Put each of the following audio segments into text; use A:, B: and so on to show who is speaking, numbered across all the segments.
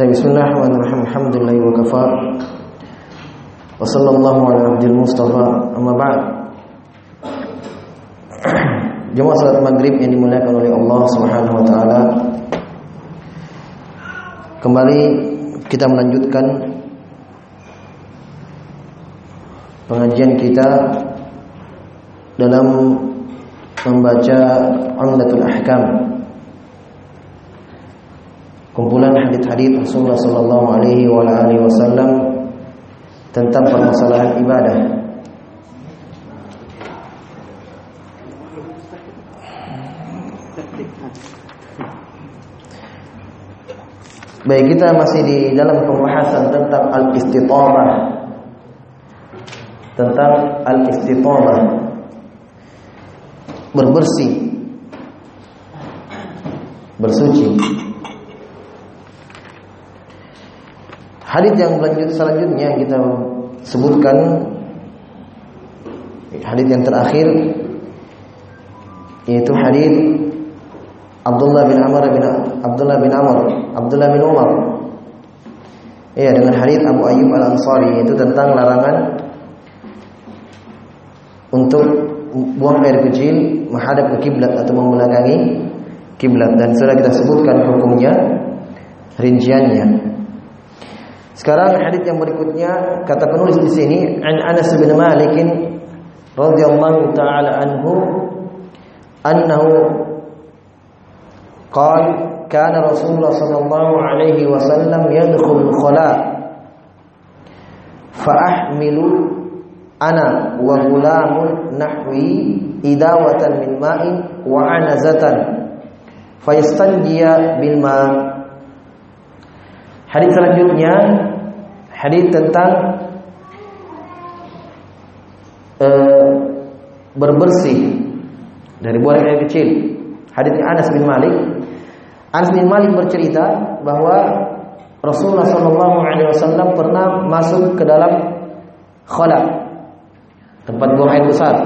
A: Bismillahirrahmanirrahim. Salat maghrib yang dimuliakan oleh Allah Subhanahu wa taala. Kembali kita melanjutkan pengajian kita dalam membaca Umdatul Ahkam kumpulan hadis-hadis Rasulullah sallallahu alaihi wasallam tentang permasalahan ibadah. Baik kita masih di dalam pembahasan tentang al-istitamah. Tentang al-istitamah. Berbersih. Bersuci. Hadis yang lanjut selanjutnya kita sebutkan hadis yang terakhir yaitu hadis Abdullah bin Amr bin Abdullah bin Amr, Abdullah bin Umar. Ya, dengan hadis Abu Ayyub Al-Ansari itu tentang larangan untuk buang air kecil menghadap ke kiblat atau membelakangi kiblat dan sudah kita sebutkan hukumnya rinciannya. Sekarang hadis yang berikutnya kata penulis di sini an Anas bin Malik radhiyallahu taala anhu annahu qala kana Rasulullah sallallahu alaihi wasallam yadkhul khala fa ahmilu ana wa gulamun nahwi idawatan min ma'in wa anazatan fayastanjiya bil ma' Hadis selanjutnya hadis tentang uh, berbersih dari buang air kecil. Hadisnya Anas bin Malik. Anas bin Malik bercerita bahwa Rasulullah Shallallahu Alaihi Wasallam pernah masuk ke dalam khala tempat buang air besar.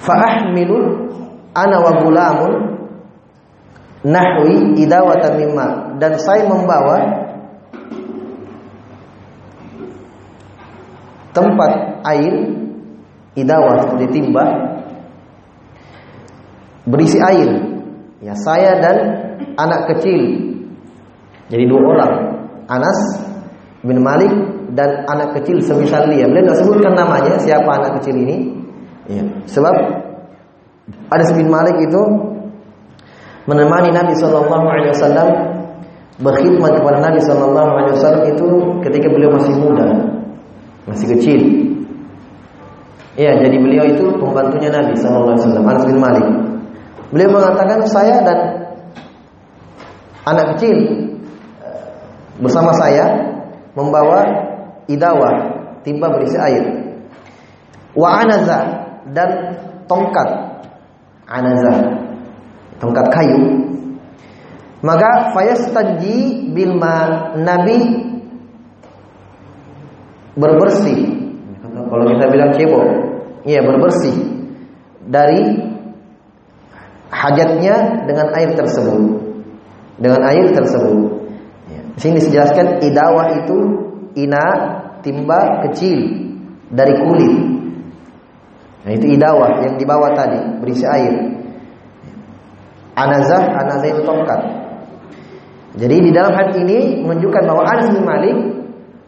A: Fa'ahmilu ana wa nahwi idawatan mimma dan saya membawa tempat air idawah seperti berisi air. Ya saya dan anak kecil. Jadi dua orang. Anas bin Malik dan anak kecil semisal dia. Beliau tidak sebutkan namanya? Siapa anak kecil ini? Ya sebab Anas bin Malik itu menemani Nabi Shallallahu Alaihi Wasallam berkhidmat kepada Nabi Shallallahu Alaihi Wasallam itu ketika beliau masih muda, masih kecil. Ya, jadi beliau itu pembantunya Nabi Wasallam, Anas bin Malik. Beliau mengatakan saya dan anak kecil bersama saya membawa idawah timba berisi air, wa anaza dan tongkat anaza tongkat kayu maka fayastaji bilma nabi berbersih. Kalau kita bilang cebok iya berbersih dari hajatnya dengan air tersebut. Dengan air tersebut. Ya. sini dijelaskan idawah itu ina timba kecil dari kulit. Nah itu idawah yang dibawa tadi berisi air. Anazah, anazah itu tongkat. Jadi di dalam hadis ini menunjukkan bahwa Anas bin Malik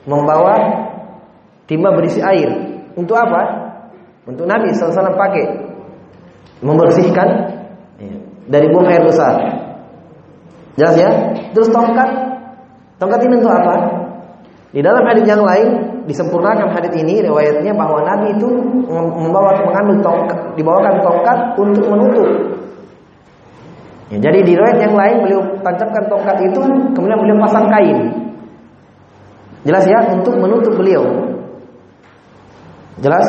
A: membawa timba berisi air. Untuk apa? Untuk Nabi SAW pakai membersihkan dari buang air besar. Jelas ya? Terus tongkat, tongkat ini untuk apa? Di dalam hadis yang lain disempurnakan hadis ini riwayatnya bahwa Nabi itu membawa mengambil tongkat, dibawakan tongkat untuk menutup Ya, jadi di riwayat yang lain beliau tancapkan tongkat itu kemudian beliau pasang kain. Jelas ya untuk menutup beliau. Jelas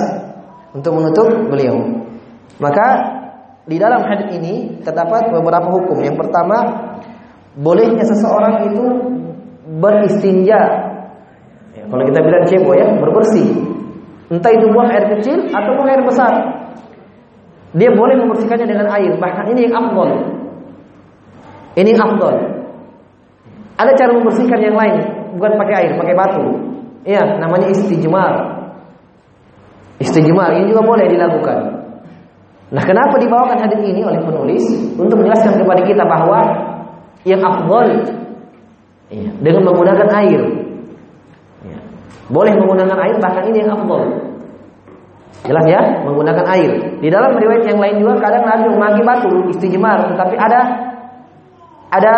A: untuk menutup beliau. Maka di dalam hadis ini terdapat beberapa hukum. Yang pertama, bolehnya seseorang itu beristinja. Ya, kalau kita bilang cebo ya, berbersih. Entah itu buang air kecil atau buang air besar. Dia boleh membersihkannya dengan air. Bahkan ini yang afdol. Ini afdol. Ada cara membersihkan yang lain, bukan pakai air, pakai batu. Iya, namanya istijmar. Istijmar ini juga boleh dilakukan. Nah, kenapa dibawakan hadis ini oleh penulis untuk menjelaskan kepada kita bahwa yang afdol iya, dengan menggunakan air. Iya. Boleh menggunakan air bahkan ini yang afdol. Jelas ya, menggunakan air. Di dalam riwayat yang lain juga kadang Nabi memakai batu istijmar, tetapi ada ada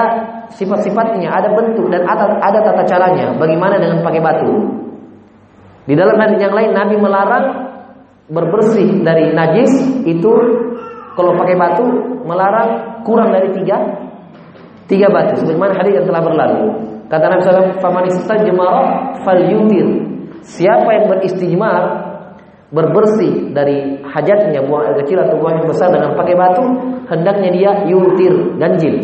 A: sifat-sifatnya, ada bentuk dan ada, ada tata caranya. Bagaimana dengan pakai batu? Di dalam hadis yang lain Nabi melarang berbersih dari najis itu kalau pakai batu melarang kurang dari tiga tiga batu. Sebagaimana hadis yang telah berlalu. Kata Nabi SAW, "Faman istajmara falyutir." Siapa yang beristijmar berbersih dari hajatnya buang air kecil atau buang air besar dengan pakai batu, hendaknya dia yutir ganjil.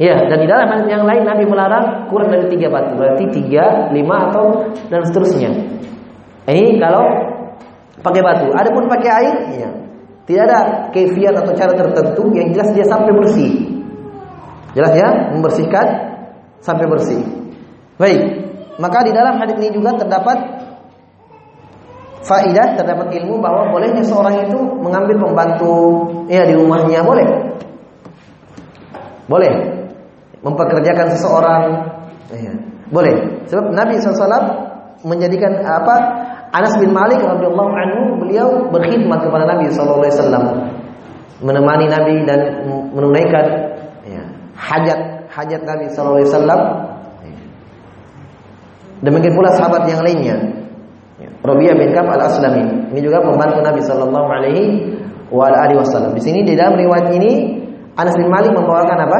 A: Ya, dan di dalam yang lain Nabi melarang kurang dari tiga batu, berarti tiga, lima atau dan seterusnya. Ini kalau pakai batu. Adapun pakai air, ya, tidak ada kefiat atau cara tertentu yang jelas dia sampai bersih. Jelas ya, membersihkan sampai bersih. Baik, maka di dalam hadis ini juga terdapat faidah terdapat ilmu bahwa bolehnya seorang itu mengambil pembantu ya di rumahnya boleh boleh mempekerjakan seseorang ya. boleh sebab Nabi SAW menjadikan apa Anas bin Malik radhiyallahu anhu beliau berkhidmat kepada Nabi SAW menemani Nabi dan menunaikan ya, hajat hajat Nabi SAW demikian pula sahabat yang lainnya Rabi'ah bin Ka'ab al-Aslami. Ini juga pembantu Nabi sallallahu alaihi wa alihi wasallam. Di sini di dalam riwayat ini Anas bin Malik membawakan apa?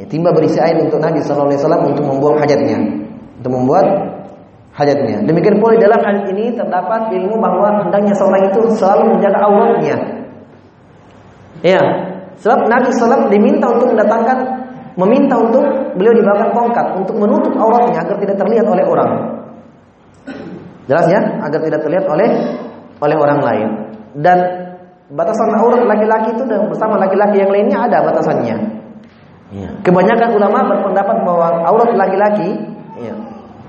A: Ya, timba berisi air untuk Nabi sallallahu alaihi wasallam untuk membuang hajatnya. Untuk membuat hajatnya. Demikian pula di dalam hadis ini terdapat ilmu bahwa hendaknya seorang itu selalu menjaga auratnya. Ya, sebab Nabi sallallahu diminta untuk mendatangkan meminta untuk beliau dibawakan tongkat untuk menutup auratnya agar tidak terlihat oleh orang. Jelas ya, agar tidak terlihat oleh oleh orang lain. Dan batasan aurat laki-laki itu dan bersama laki-laki yang lainnya ada batasannya. Ya. Kebanyakan ulama berpendapat bahwa aurat laki-laki ya,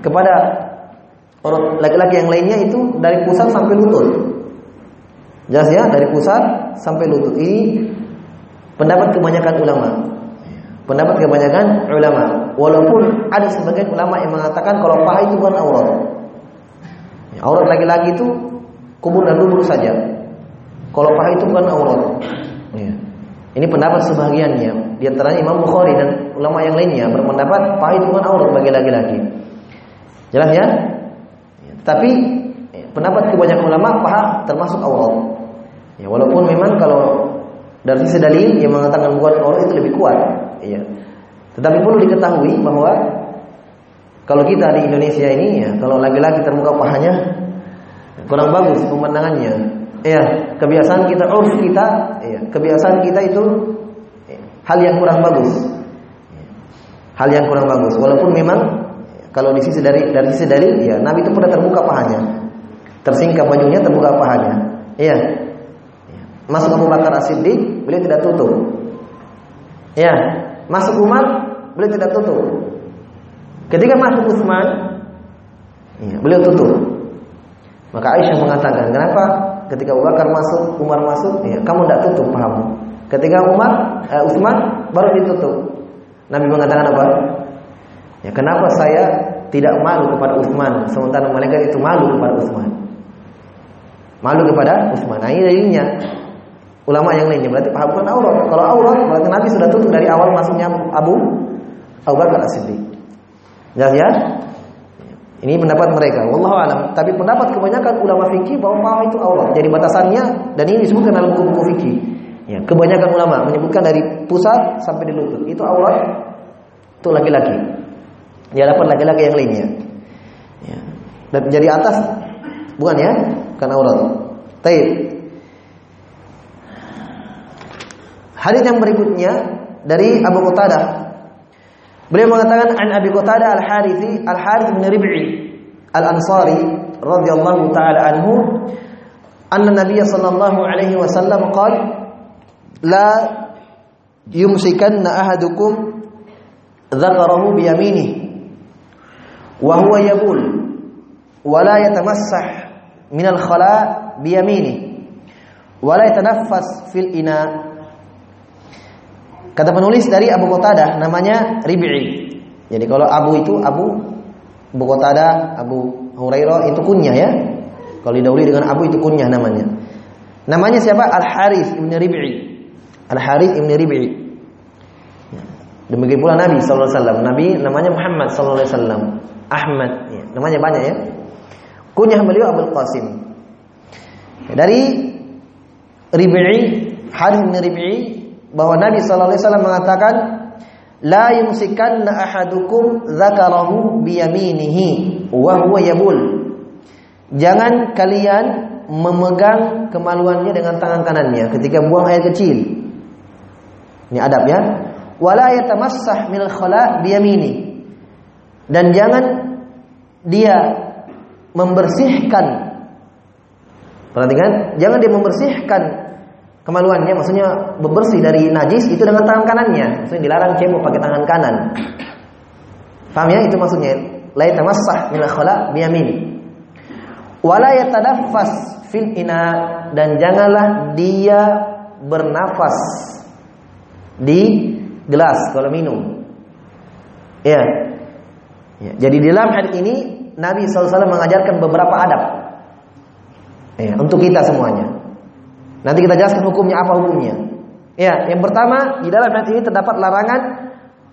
A: kepada aurat laki-laki yang lainnya itu dari pusat sampai lutut. Jelas ya, dari pusat sampai lutut. Ini pendapat kebanyakan ulama. Pendapat kebanyakan ulama. Walaupun ada sebagian ulama yang mengatakan kalau paha itu bukan aurat. Ya, aurat laki-laki itu kubur dan lubur saja. Kalau paha itu bukan aurat. Ya. Ini pendapat sebagiannya. Di antaranya Imam Bukhari dan ulama yang lainnya berpendapat paha itu bukan aurat bagi laki-laki. Jelas ya? Tapi pendapat kebanyakan ulama paha termasuk aurat. Ya, walaupun memang kalau dari sisi dalil yang mengatakan bukan aurat itu lebih kuat. Ya. Tetapi perlu diketahui bahwa kalau kita di Indonesia ini ya, kalau laki-laki terbuka pahanya kurang bagus pemandangannya. Ya, kebiasaan kita, urf kita, ya, kebiasaan kita itu ya, hal yang kurang bagus. Hal yang kurang bagus. Walaupun memang kalau di sisi dari dari sisi dari ya Nabi itu pernah terbuka pahanya. Tersingkap bajunya, terbuka pahanya. Iya. Masuk Abu Bakar As-Siddiq, beliau tidak tutup. Ya, masuk Umar, beliau tidak tutup. Ketika masuk Utsman, ya, beliau tutup. Maka Aisyah mengatakan, kenapa ketika Abu Bakar masuk, Umar masuk, ya, kamu tidak tutup pahamu. Ketika Umar, eh, Utsman baru ditutup. Nabi mengatakan apa? Ya, kenapa saya tidak malu kepada Utsman sementara malaikat itu malu kepada Utsman? Malu kepada Utsman. Nah, ini dalilnya. Ulama yang lainnya berarti paham bukan aurat. Kalau aurat berarti Nabi sudah tutup dari awal masuknya Abu Abu Bakar As-Siddiq. Jelas ya? Ini pendapat mereka. Wallahu alam. Tapi pendapat kebanyakan ulama fikih bahwa paha itu aurat. Jadi batasannya dan ini disebutkan dalam buku-buku fikih. Ya, kebanyakan ulama menyebutkan dari pusat sampai di lutut. Itu aurat itu laki-laki. Di hadapan laki-laki yang lainnya. Ya. Dan jadi atas bukan ya? Bukan aurat. Taib. Hadis yang berikutnya dari Abu Qatadah Beliau mengatakan an Abi Qatadah Al-Harithi Al-Harith bin Rib'i Al-Ansari radhiyallahu taala anhu anna Nabiy sallallahu alaihi wasallam qala la yumsikanna ahadukum dzakarahu bi yaminihi wa huwa yabul wa la yatamassah min al-khala bi yaminihi wa la yatanaffas fil ina Kata penulis dari Abu Qatadah namanya Rib'i. Jadi kalau Abu itu Abu Abu Qatadah, Abu Hurairah itu kunyah ya. Kalau didahului dengan Abu itu kunyah namanya. Namanya siapa? Al Harith ibn Rib'i. Al Harith ibn Rib'i. Ya. Demikian pula Nabi wasallam. Nabi namanya Muhammad wasallam. Ahmad, ya. namanya banyak ya. Kunyah beliau Abdul Qasim. Dari Rib'i, Harith bin Rib'i bahwa Nabi sallallahu alaihi wasallam mengatakan la yumsikanna ahadukum dzakarahu biyaminihi wa huwa yabul. Jangan kalian memegang kemaluannya dengan tangan kanannya ketika buang air kecil. Ini adab ya. Wala yatamassah min khala biyamini. Dan jangan dia membersihkan. Perhatikan, jangan dia membersihkan kemaluannya. Maksudnya bebersih dari najis itu dengan tangan kanannya. Maksudnya dilarang cebok pakai tangan kanan. Paham ya? Itu maksudnya. La yatamassah min khala biyamin. Wala yatadaffas fil ina. Dan janganlah dia bernafas di gelas kalau minum. Ya, ya. jadi di dalam hadis ini Nabi SAW mengajarkan beberapa adab ya, untuk kita semuanya Nanti kita jelaskan hukumnya apa hukumnya. Ya, yang pertama di dalam hadis ini terdapat larangan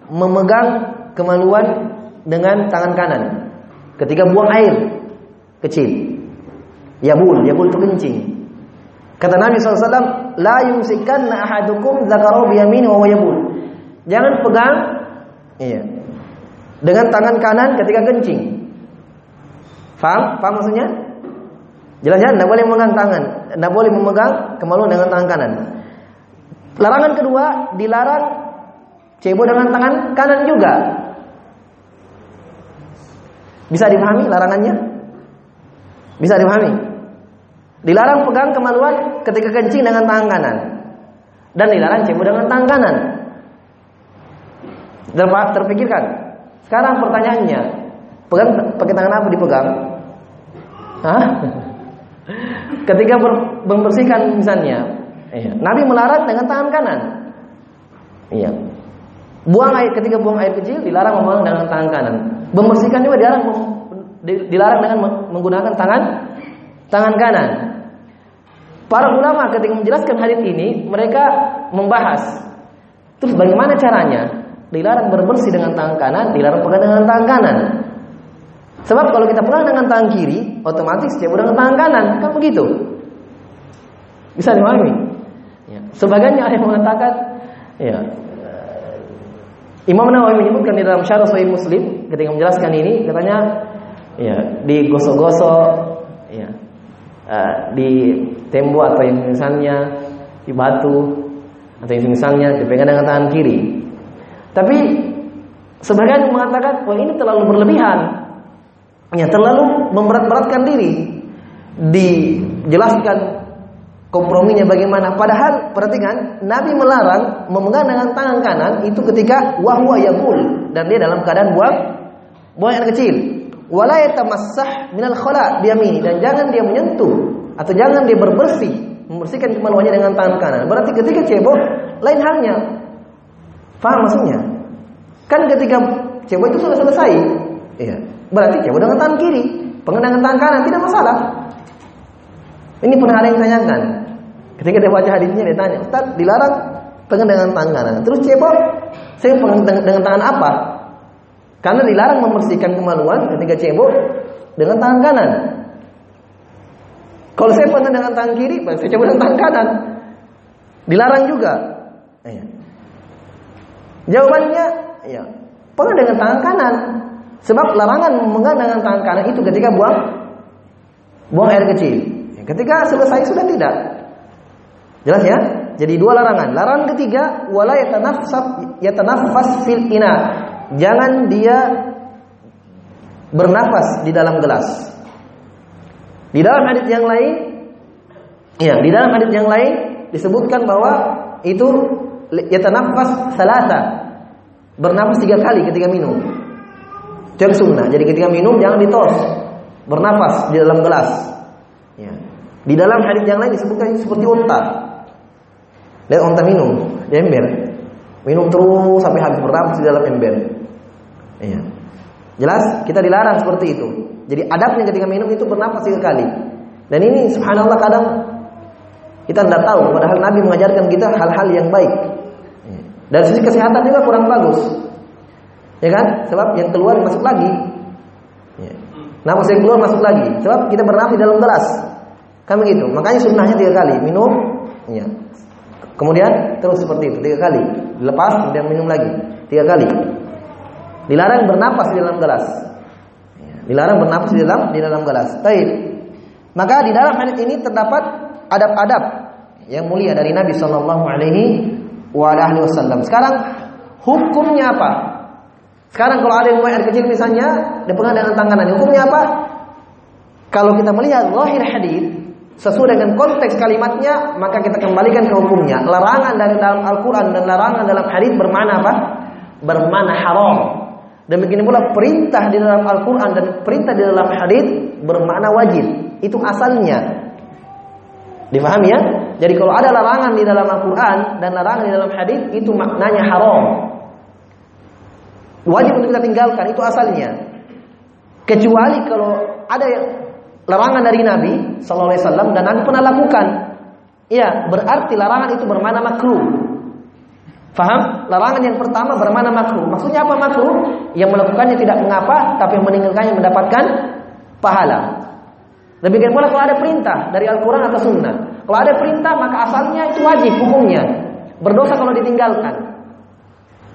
A: memegang kemaluan dengan tangan kanan ketika buang air kecil. Yabul, yabul itu kencing. Kata Nabi SAW, La yumsikan ahadukum zakarahu biyamini wa yabul. Jangan pegang iya, dengan tangan kanan ketika kencing. Faham? Faham maksudnya? Jelas-jelas tidak boleh memegang tangan, tidak boleh memegang kemaluan dengan tangan kanan. Larangan kedua dilarang cebok dengan tangan kanan juga. Bisa dipahami larangannya? Bisa dipahami? Dilarang pegang kemaluan ketika kencing dengan tangan kanan. Dan dilarang cebok dengan tangan kanan. Terpikirkan. Sekarang pertanyaannya, pegang pakai tangan apa dipegang? Hah? Ketika membersihkan misalnya, iya. Nabi melarang dengan tangan kanan. Iya. Buang air ketika buang air kecil dilarang membuang dengan tangan kanan. Membersihkan juga dilarang dilarang dengan menggunakan tangan tangan kanan. Para ulama ketika menjelaskan hadis ini, mereka membahas terus bagaimana caranya? Dilarang berbersih dengan tangan kanan, dilarang pegang dengan tangan kanan. Sebab kalau kita pegang dengan tangan kiri, otomatis cebok dengan tangan kanan, kan begitu. Bisa dipahami? Ya. Sebagian yang mengatakan, ya, Imam Nawawi menyebutkan di dalam Syarah Sahih Muslim ketika menjelaskan ini, katanya, ya, digosok-gosok, ya, uh, di tembok atau yang misalnya di batu atau yang misalnya dipegang dengan tangan kiri. Tapi sebagian mengatakan, wah ini terlalu berlebihan. Ya terlalu memberat-beratkan diri. Dijelaskan komprominya bagaimana. Padahal perhatikan Nabi melarang memegang dengan tangan kanan itu ketika wahwa yaqul. Dan dia dalam keadaan buang buang air kecil. Wala yatamassah minal khala biyamini dan jangan dia menyentuh atau jangan dia berbersih. Membersihkan kemaluannya dengan tangan kanan. Berarti ketika cebok lain halnya faham maksudnya kan ketika cebok itu sudah selesai iya Berarti cebok dengan tangan kiri, pengenangan tangan kanan tidak masalah. Ini pernah ada yang tanyakan. Ketika dia baca hadisnya dia tanya, Ustaz dilarang pengen dengan tangan kanan. Terus cebok, saya pengen dengan, tangan apa? Karena dilarang membersihkan kemaluan ketika cebok dengan tangan kanan. Kalau saya pengen dengan tangan kiri, saya coba dengan tangan kanan. Dilarang juga. Ya. Jawabannya, ya, pengen dengan tangan kanan. Sebab larangan memegang dengan tangan kanan itu ketika buang buang air kecil. Ketika selesai sudah tidak. Jelas ya? Jadi dua larangan. Larangan ketiga wala yatanaffas yatanaffas fil ina. Jangan dia bernafas di dalam gelas. Di dalam hadis yang lain ya, di dalam hadis yang lain disebutkan bahwa itu yatanaffas salasa. Bernafas tiga kali ketika minum. Itu yang sunnah. Jadi ketika minum jangan ditos. Bernafas di dalam gelas. Ya. Di dalam hadis yang lain disebutkan seperti unta. Lihat unta minum di ember. Minum terus sampai habis bernafas di dalam ember. Iya. Jelas kita dilarang seperti itu. Jadi adabnya ketika minum itu bernafas tiga kali. Dan ini subhanallah kadang kita tidak tahu padahal Nabi mengajarkan kita hal-hal yang baik. Dan sisi kesehatan juga kurang bagus. Ya kan? Sebab yang keluar masuk lagi. Ya. Nafas yang keluar masuk lagi. Sebab kita bernafas di dalam gelas. Kan begitu. Makanya sunnahnya tiga kali. Minum. Ya. Kemudian terus seperti itu. Tiga kali. Lepas kemudian minum lagi. Tiga kali. Dilarang bernapas di dalam gelas. Ya. Dilarang bernapas di dalam di dalam gelas. Baik. Maka di dalam hadis ini terdapat adab-adab yang mulia dari Nabi Shallallahu Alaihi Wasallam. Sekarang hukumnya apa? Sekarang kalau ada yang buang air kecil misalnya, dipegang dengan tangannya, hukumnya apa? Kalau kita melihat lahir hadis sesuai dengan konteks kalimatnya, maka kita kembalikan ke hukumnya. Larangan dari dalam Al-Quran dan larangan dalam hadis bermana apa? Bermana haram. Demikian pula perintah di dalam Al-Quran dan perintah di dalam hadis bermakna wajib. Itu asalnya. Difahami ya? Jadi kalau ada larangan di dalam Al-Quran dan larangan di dalam hadis itu maknanya haram. Wajib untuk kita tinggalkan itu asalnya. Kecuali kalau ada larangan dari Nabi Sallallahu Alaihi Wasallam dan Nabi pernah lakukan. Ya, berarti larangan itu bermana makruh. Faham? Larangan yang pertama bermana makruh. Maksudnya apa makruh? Yang melakukannya tidak mengapa, tapi yang meninggalkannya mendapatkan pahala. Demikian pula kalau ada perintah dari Al-Quran atau Sunnah. Kalau ada perintah maka asalnya itu wajib hukumnya. Berdosa kalau ditinggalkan.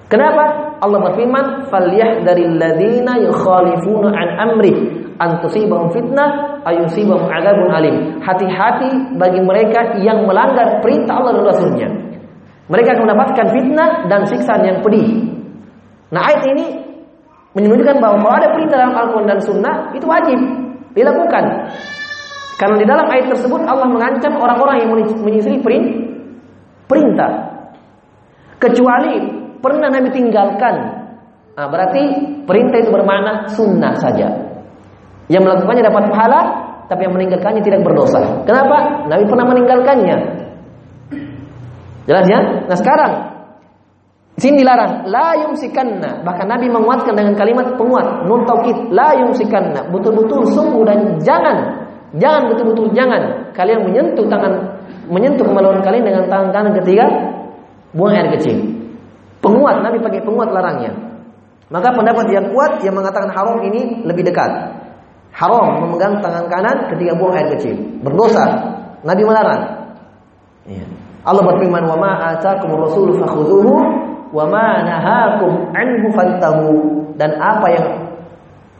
A: Kenapa? Allah berfirman, "Falyahdharil ladzina yukhalifuna an amri an tusibahum fitnah ayusibahum adzabun alim." Hati-hati bagi mereka yang melanggar perintah Allah dan Rasulnya. Mereka akan mendapatkan fitnah dan siksaan yang pedih. Nah, ayat ini menunjukkan bahwa kalau ada perintah dalam Al-Quran dan Sunnah itu wajib dilakukan. Karena di dalam ayat tersebut Allah mengancam orang-orang yang menyisiri perintah. Kecuali pernah Nabi tinggalkan. Nah, berarti perintah itu bermakna sunnah saja. Yang melakukannya dapat pahala, tapi yang meninggalkannya tidak berdosa. Kenapa? Nabi pernah meninggalkannya. Jelas ya? Nah sekarang sini dilarang la yumsikanna. Bahkan Nabi menguatkan dengan kalimat penguat nun taukid la yumsikanna. Betul-betul sungguh dan jangan jangan betul-betul jangan kalian menyentuh tangan menyentuh kemaluan kalian dengan tangan kanan ketika buang air kecil. Penguat, Nabi pakai penguat larangnya. Maka pendapat yang kuat yang mengatakan haram ini lebih dekat. Haram memegang tangan kanan ketika buang air kecil. Berdosa. Nabi melarang. Ya. Allah berfirman, "Wa ma atakumur rasul fakhudhuhu wa ma nahakum anhu fantahu." Dan apa yang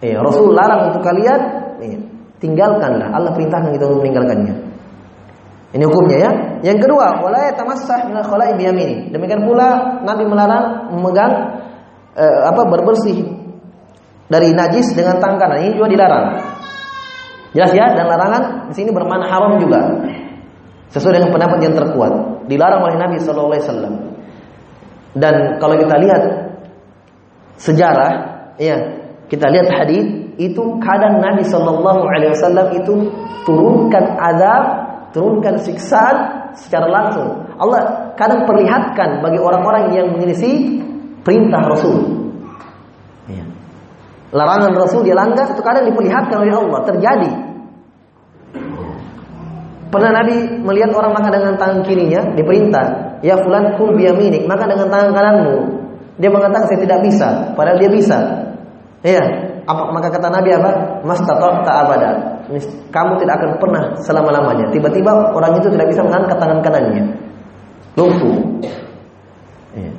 A: ya, Rasul larang untuk kalian, ya, tinggalkanlah. Allah perintahkan kita untuk meninggalkannya. Ini hukumnya ya. Yang kedua. Demikian pula Nabi melarang memegang eh, apa berbersih dari najis dengan tangan. Ini juga dilarang. Jelas ya, dan larangan di sini bermakna haram juga. Sesuai dengan pendapat yang terkuat. Dilarang oleh Nabi sallallahu alaihi wasallam. Dan kalau kita lihat sejarah, ya, kita lihat hadis itu kadang Nabi sallallahu alaihi wasallam itu turunkan azab turunkan siksaan secara langsung. Allah kadang perlihatkan bagi orang-orang yang menyelisih perintah Rasul. Ya. Larangan Rasul dia langgar itu kadang diperlihatkan oleh Allah terjadi. Pernah Nabi melihat orang makan dengan tangan kirinya, diperintah, "Ya fulan kul biyaminik, makan dengan tangan kananmu." Dia mengatakan saya tidak bisa, padahal dia bisa. Ya, apa maka kata Nabi apa? Mas tak abada kamu tidak akan pernah selama-lamanya. Tiba-tiba orang itu tidak bisa mengangkat tangan kanannya. Lumpuh. Ya.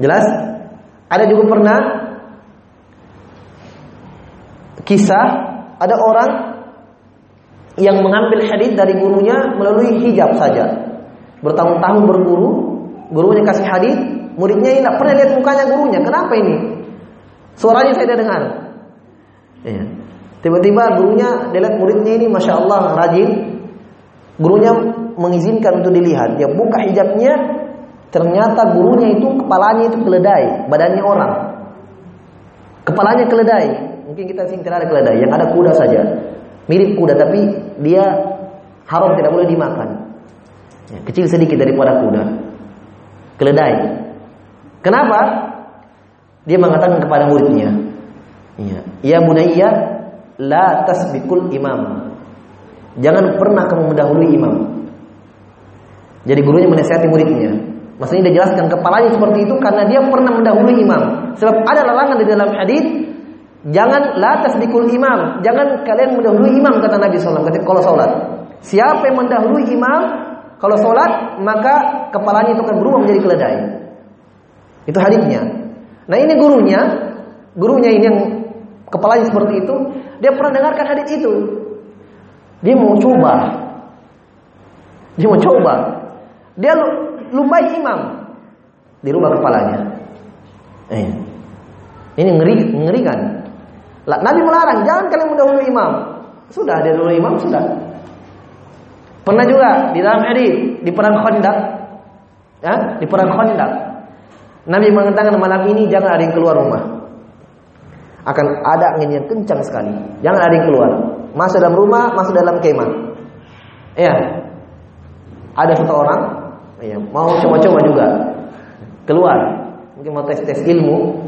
A: Jelas? Ada juga pernah kisah ada orang yang mengambil hadis dari gurunya melalui hijab saja. Bertahun-tahun berguru, gurunya kasih hadis, muridnya tidak pernah lihat mukanya gurunya. Kenapa ini? Suaranya saya tidak dengar. Ya. Tiba-tiba gurunya dilihat muridnya ini masya Allah rajin. Gurunya mengizinkan untuk dilihat. Dia buka hijabnya, Ternyata gurunya itu kepalanya itu keledai, badannya orang. Kepalanya keledai. Mungkin kita sing tidak ada keledai, yang ada kuda saja. Mirip kuda tapi dia haram tidak boleh dimakan. Ya, kecil sedikit daripada kuda. Keledai. Kenapa? Dia mengatakan kepada muridnya, ya, ya bunayya la tasbikul imam. Jangan pernah kamu mendahului imam. Jadi gurunya menasihati muridnya. Maksudnya dia jelaskan kepalanya seperti itu karena dia pernah mendahului imam. Sebab ada larangan di dalam hadis jangan la tasbikul imam, jangan kalian mendahului imam kata Nabi SAW ketika kalau sholat. Siapa yang mendahului imam kalau sholat maka kepalanya itu akan berubah menjadi keledai. Itu hadisnya. Nah ini gurunya, gurunya ini yang kepalanya seperti itu, dia pernah dengarkan hadis itu. Dia mau coba. Dia mau coba. Dia lumbai imam di rumah kepalanya. Eh. Ini ngeri, ngerikan. Nabi melarang, jangan kalian mendahului imam. Sudah dia dulu imam sudah. Pernah juga di dalam hadis di perang Khandaq, ya, di perang Khandaq. Nabi mengatakan malam ini jangan ada yang keluar rumah. Akan ada angin yang kencang sekali. Jangan ada yang keluar. Masuk dalam rumah, masuk dalam kemah. Ya. Ada satu orang ya, mau coba-coba juga keluar. Mungkin mau tes-tes ilmu.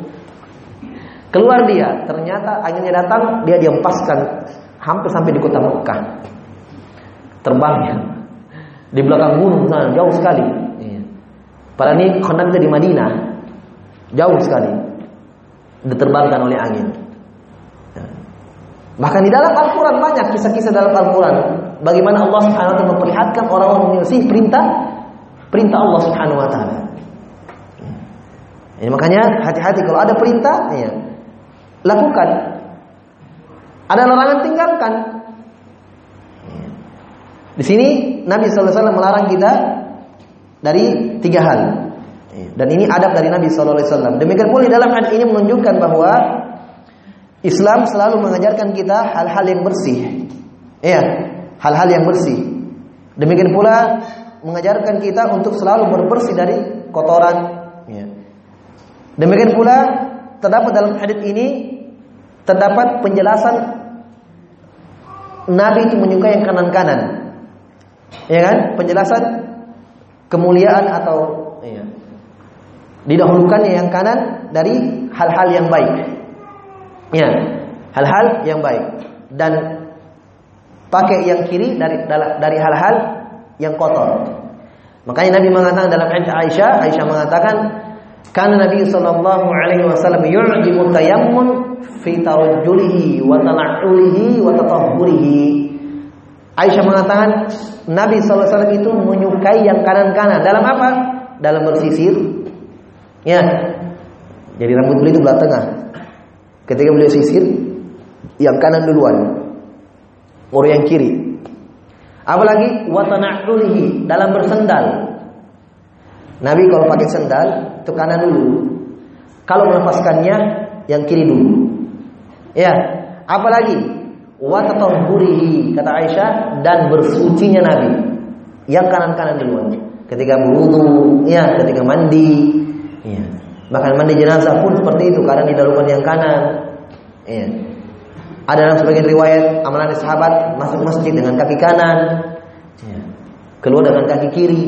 A: Keluar dia, ternyata anginnya datang, dia diempaskan hampir sampai di kota Mekah terbangnya di belakang gunung sana jauh sekali. Iya. Pada ini kondak di Madinah jauh sekali diterbangkan oleh angin. Ya. Bahkan di dalam Al-Quran banyak kisah-kisah dalam Al-Quran bagaimana Allah Subhanahu Wa Taala memperlihatkan orang-orang menyelesaikan perintah perintah Allah Subhanahu Wa Taala. Ini makanya hati-hati kalau ada perintah, ya, lakukan. Ada larangan tinggalkan. Di sini Nabi SAW melarang kita dari tiga hal. Dan ini adab dari Nabi SAW. Demikian pula dalam hadis ini menunjukkan bahwa Islam selalu mengajarkan kita hal-hal yang bersih. Iya, hal-hal yang bersih. Demikian pula mengajarkan kita untuk selalu berbersih dari kotoran. Ya. Demikian pula terdapat dalam hadis ini terdapat penjelasan Nabi itu menyukai yang kanan-kanan. Ya kan? Penjelasan kemuliaan atau ya, didahulukan yang kanan dari hal-hal yang baik. Ya, hal-hal yang baik dan pakai yang kiri dari dari hal-hal yang kotor. Makanya Nabi mengatakan dalam hadis Aisyah, Aisyah mengatakan karena Nabi sallallahu alaihi wasallam yu'jibu tayammun fi tarajjulihi wa tala'ulihi wa tatahhurihi. Aisyah mengatakan Nabi SAW itu menyukai yang kanan-kanan. Dalam apa? Dalam bersisir. Ya. Jadi rambut beliau itu belah tengah. Ketika beliau sisir, yang kanan duluan. Baru yang kiri. Apalagi watana'ulihi dalam bersendal. Nabi kalau pakai sendal itu kanan dulu. Kalau melepaskannya yang kiri dulu. Ya, apalagi wa tatahhurihi kata Aisyah dan bersucinya Nabi yang kanan-kanan duluan ketika berwudu ya ketika mandi ya bahkan mandi jenazah pun seperti itu karena didahulukan yang kanan. Ya ada dalam sebagian riwayat amalan sahabat masuk masjid dengan kaki kanan. Ya. keluar dengan kaki kiri.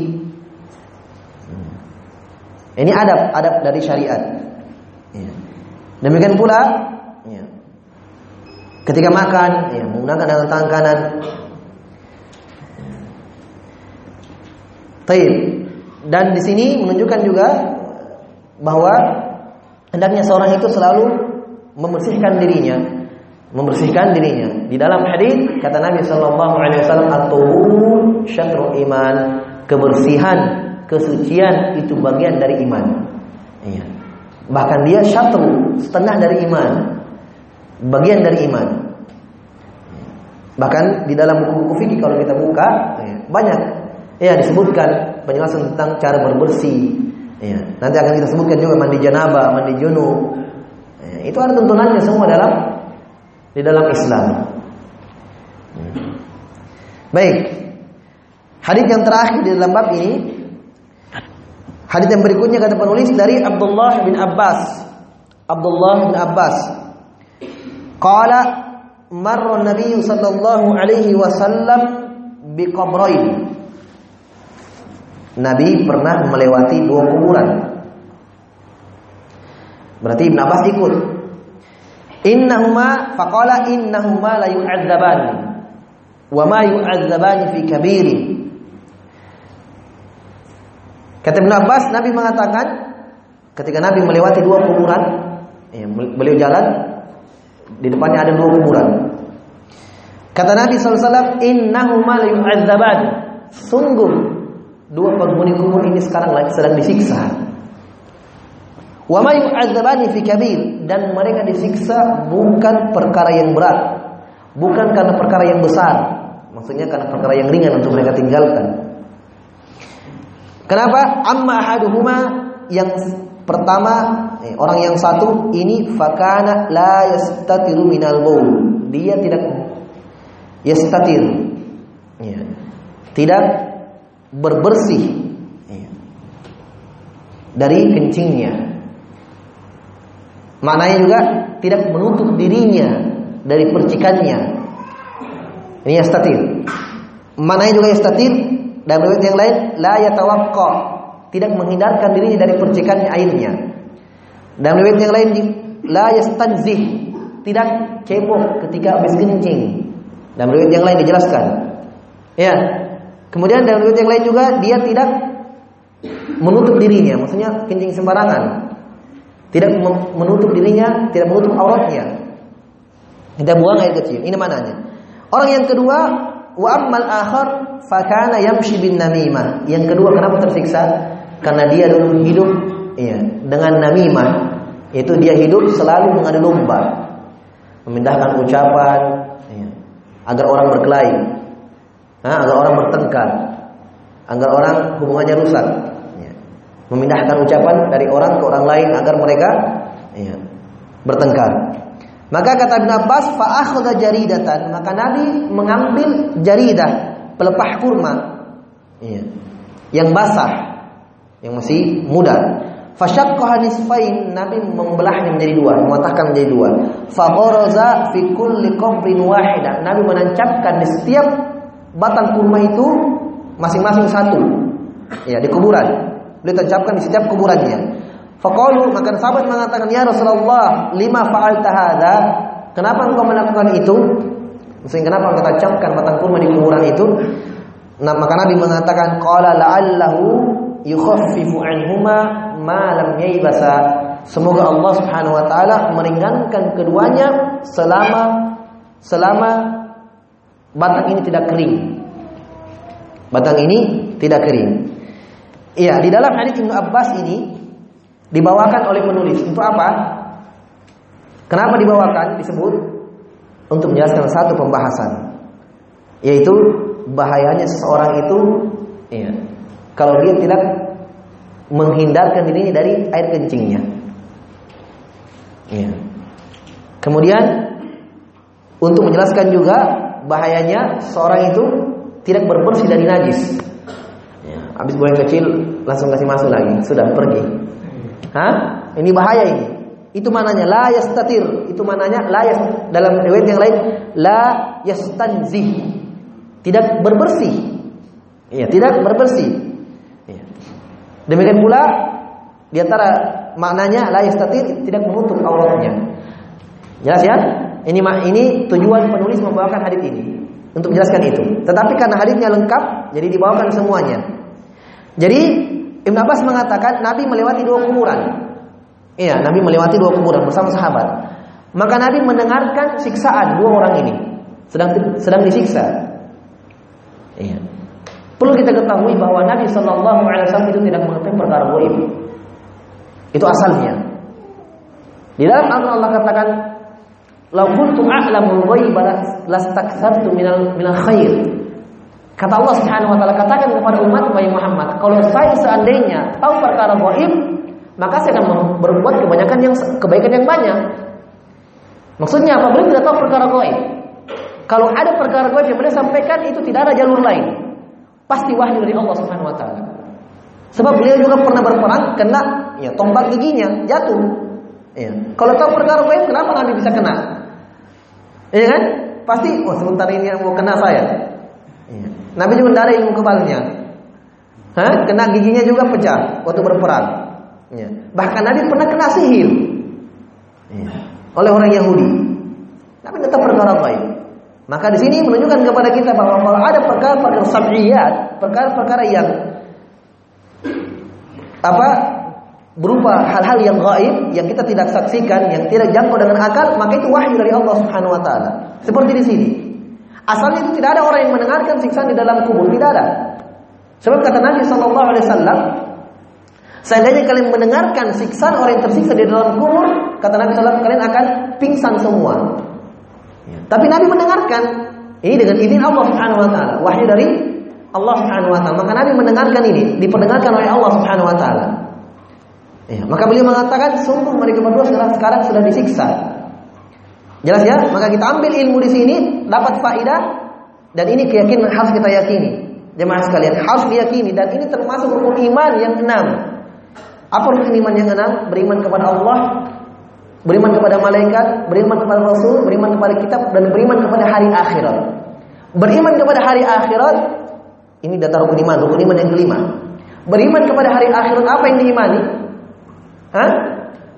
A: Ini adab adab dari syariat. Ya. demikian pula Ketika makan, ya, menggunakan dengan tangan kanan. Taib. Dan di sini menunjukkan juga bahwa hendaknya seorang itu selalu membersihkan dirinya, membersihkan dirinya. Di dalam hadis kata Nabi Shallallahu Alaihi Wasallam atau iman, kebersihan, kesucian itu bagian dari iman. Iya. Bahkan dia syatru, setengah dari iman bagian dari iman. Bahkan di dalam buku-buku fikih kalau kita buka ya, banyak ya disebutkan penjelasan tentang cara berbersih. Ya, nanti akan kita sebutkan juga mandi janabah, mandi junub. Ya, itu ada tuntunannya semua dalam di dalam Islam. Baik. Hadis yang terakhir di dalam bab ini Hadis yang berikutnya kata penulis dari Abdullah bin Abbas. Abdullah bin Abbas. Qala marra Nabi sallallahu alaihi wasallam biqabrain. Nabi pernah melewati dua kuburan. Berarti Ibn Abbas ikut. Innahuma faqala innahuma la yu'adzaban. Wa ma yu'adzaban fi kabirin. Kata Ibn Abbas, Nabi mengatakan ketika Nabi melewati dua kuburan, ya, beliau jalan di depannya ada dua kuburan. Kata Nabi SAW, Innahuma yu'adzaban. Sungguh dua penghuni kubur ini sekarang lagi sedang disiksa. Wa yu'adzabani fi kabir dan mereka disiksa bukan perkara yang berat, bukan karena perkara yang besar. Maksudnya karena perkara yang ringan untuk mereka tinggalkan. Kenapa? Amma ahaduhuma yang pertama eh, orang yang satu ini fakana la yastatiru minal baul. Dia tidak yastatir. Ya. Tidak berbersih ya. dari kencingnya. Maknanya juga tidak menutup dirinya dari percikannya. Ini yastatir. Maknanya juga yastatir dan riwayat yang lain la yatawaqqa, tidak menghindarkan dirinya dari percikannya airnya. Dan riwayat yang lain la yastanzih, tidak cebok ketika habis kencing. Dan riwayat yang lain dijelaskan. Ya. Kemudian dalam riwayat yang lain juga dia tidak menutup dirinya, maksudnya kencing sembarangan. Tidak menutup dirinya, tidak menutup auratnya. Tidak buang air kecil. Ini mananya. Orang yang kedua, wa ammal akhar fakana yamshi bin namimah. Yang kedua kenapa tersiksa? Karena dia dulu hidup ya, dengan namimah. Itu dia hidup selalu mengadu domba. Memindahkan ucapan ya, agar orang berkelahi. Nah, agar orang bertengkar. Agar orang hubungannya rusak. Ya. Memindahkan ucapan dari orang ke orang lain agar mereka ya, bertengkar. Maka kata Ibn Abbas, fa'akhadha jaridatan. Maka Nabi mengambil jaridah pelepah kurma iya. yang basah yang masih muda fasyaqqaha nisfain nabi membelahnya menjadi dua mematahkan menjadi dua fagharaza fi kulli qabrin wahidah nabi menancapkan di setiap batang kurma itu masing-masing satu. Ya di kuburan. Beliau tancapkan di setiap kuburannya. Faqalu maka sahabat mengatakan ya Rasulullah lima fa'alta hadza kenapa engkau melakukan itu? Maksudnya kenapa kita tancapkan batang kurma di kuburan itu? Nah, maka Nabi mengatakan qala la'allahu yukhaffifu anhuma ma lam yaybasa. Semoga Allah Subhanahu wa taala meringankan keduanya selama selama batang ini tidak kering. Batang ini tidak kering. Iya, di dalam hadis Ibnu Abbas ini dibawakan oleh penulis untuk apa? Kenapa dibawakan disebut untuk menjelaskan satu pembahasan yaitu bahayanya seseorang itu ya, kalau dia tidak menghindarkan dirinya dari air kencingnya. Ya. Kemudian untuk menjelaskan juga bahayanya seorang itu tidak berbersih dari najis. Ya, habis buang kecil langsung kasih masuk lagi, sudah pergi. Hah? Ini bahaya ini. Itu mananya la yastatir. Itu mananya la yas, dalam riwayat yang lain la yastanzih. Tidak berbersih. Iya, tidak berbersih. Ya. Demikian pula di antara maknanya la yastatir tidak menutup auratnya. Jelas ya? Ini ini tujuan penulis membawakan hadis ini untuk menjelaskan itu. Tetapi karena hadisnya lengkap, jadi dibawakan semuanya. Jadi Ibn Abbas mengatakan Nabi melewati dua kuburan. Iya, Nabi melewati dua kuburan bersama sahabat. Maka Nabi mendengarkan siksaan dua orang ini sedang sedang disiksa. Iya. Perlu kita ketahui bahwa Nabi Shallallahu Alaihi Wasallam itu tidak mengetahui perkara goib. Itu asalnya. Di dalam Al-Quran Allah katakan, "Lau kuntu a'lamul ghaib lastakthartu minal minal khair." Kata Allah Subhanahu wa taala katakan kepada umat Muhammad, kalau saya seandainya tahu perkara goib, maka saya akan berbuat kebanyakan yang kebaikan yang banyak. Maksudnya apa? Beliau tidak tahu perkara gaib. Kalau ada perkara gaib yang beliau sampaikan itu tidak ada jalur lain. Pasti wahyu dari Allah Subhanahu wa taala. Sebab beliau juga pernah berperang kena ya tombak giginya jatuh. Ya. Kalau tahu perkara gaib kenapa Nabi bisa kena? Iya kan? Pasti oh sebentar ini mau kena saya. Ya. Nabi juga tidak ada ilmu kebalnya. Hah? Kena giginya juga pecah waktu berperang. Ya. Bahkan Nabi pernah kena sihir ya. oleh orang Yahudi. Nabi tetap perkara gaib. Maka di sini menunjukkan kepada kita bahwa kalau ada perkara-perkara sab'iyat, perkara-perkara yang apa berupa hal-hal yang gaib yang kita tidak saksikan, yang tidak jangkau dengan akal, maka itu wahyu dari Allah Subhanahu wa taala. Seperti di sini. Asalnya itu tidak ada orang yang mendengarkan siksaan di dalam kubur, tidak ada. Sebab kata Nabi sallallahu alaihi wasallam, seandainya kalian mendengarkan siksaan orang yang tersiksa di dalam kubur, kata Nabi sallallahu kalian akan pingsan semua. Ya. Tapi Nabi mendengarkan ini dengan izin Allah Subhanahu wa taala, wahyu dari Allah Subhanahu wa taala. Maka Nabi mendengarkan ini, diperdengarkan oleh Allah Subhanahu wa taala. Ya, maka beliau mengatakan sungguh mereka berdua sekarang, sekarang sudah disiksa. Jelas ya? Maka kita ambil ilmu di sini dapat faidah dan ini keyakinan harus kita yakini. Jemaah sekalian harus diyakini dan ini termasuk rukun iman yang enam. Apa rukun iman yang enam? Beriman kepada Allah, beriman kepada malaikat, beriman kepada Rasul, beriman kepada kitab dan beriman kepada hari akhirat. Beriman kepada hari akhirat ini data rukun iman, rukun iman yang kelima. Beriman kepada hari akhirat apa yang diimani? Hah?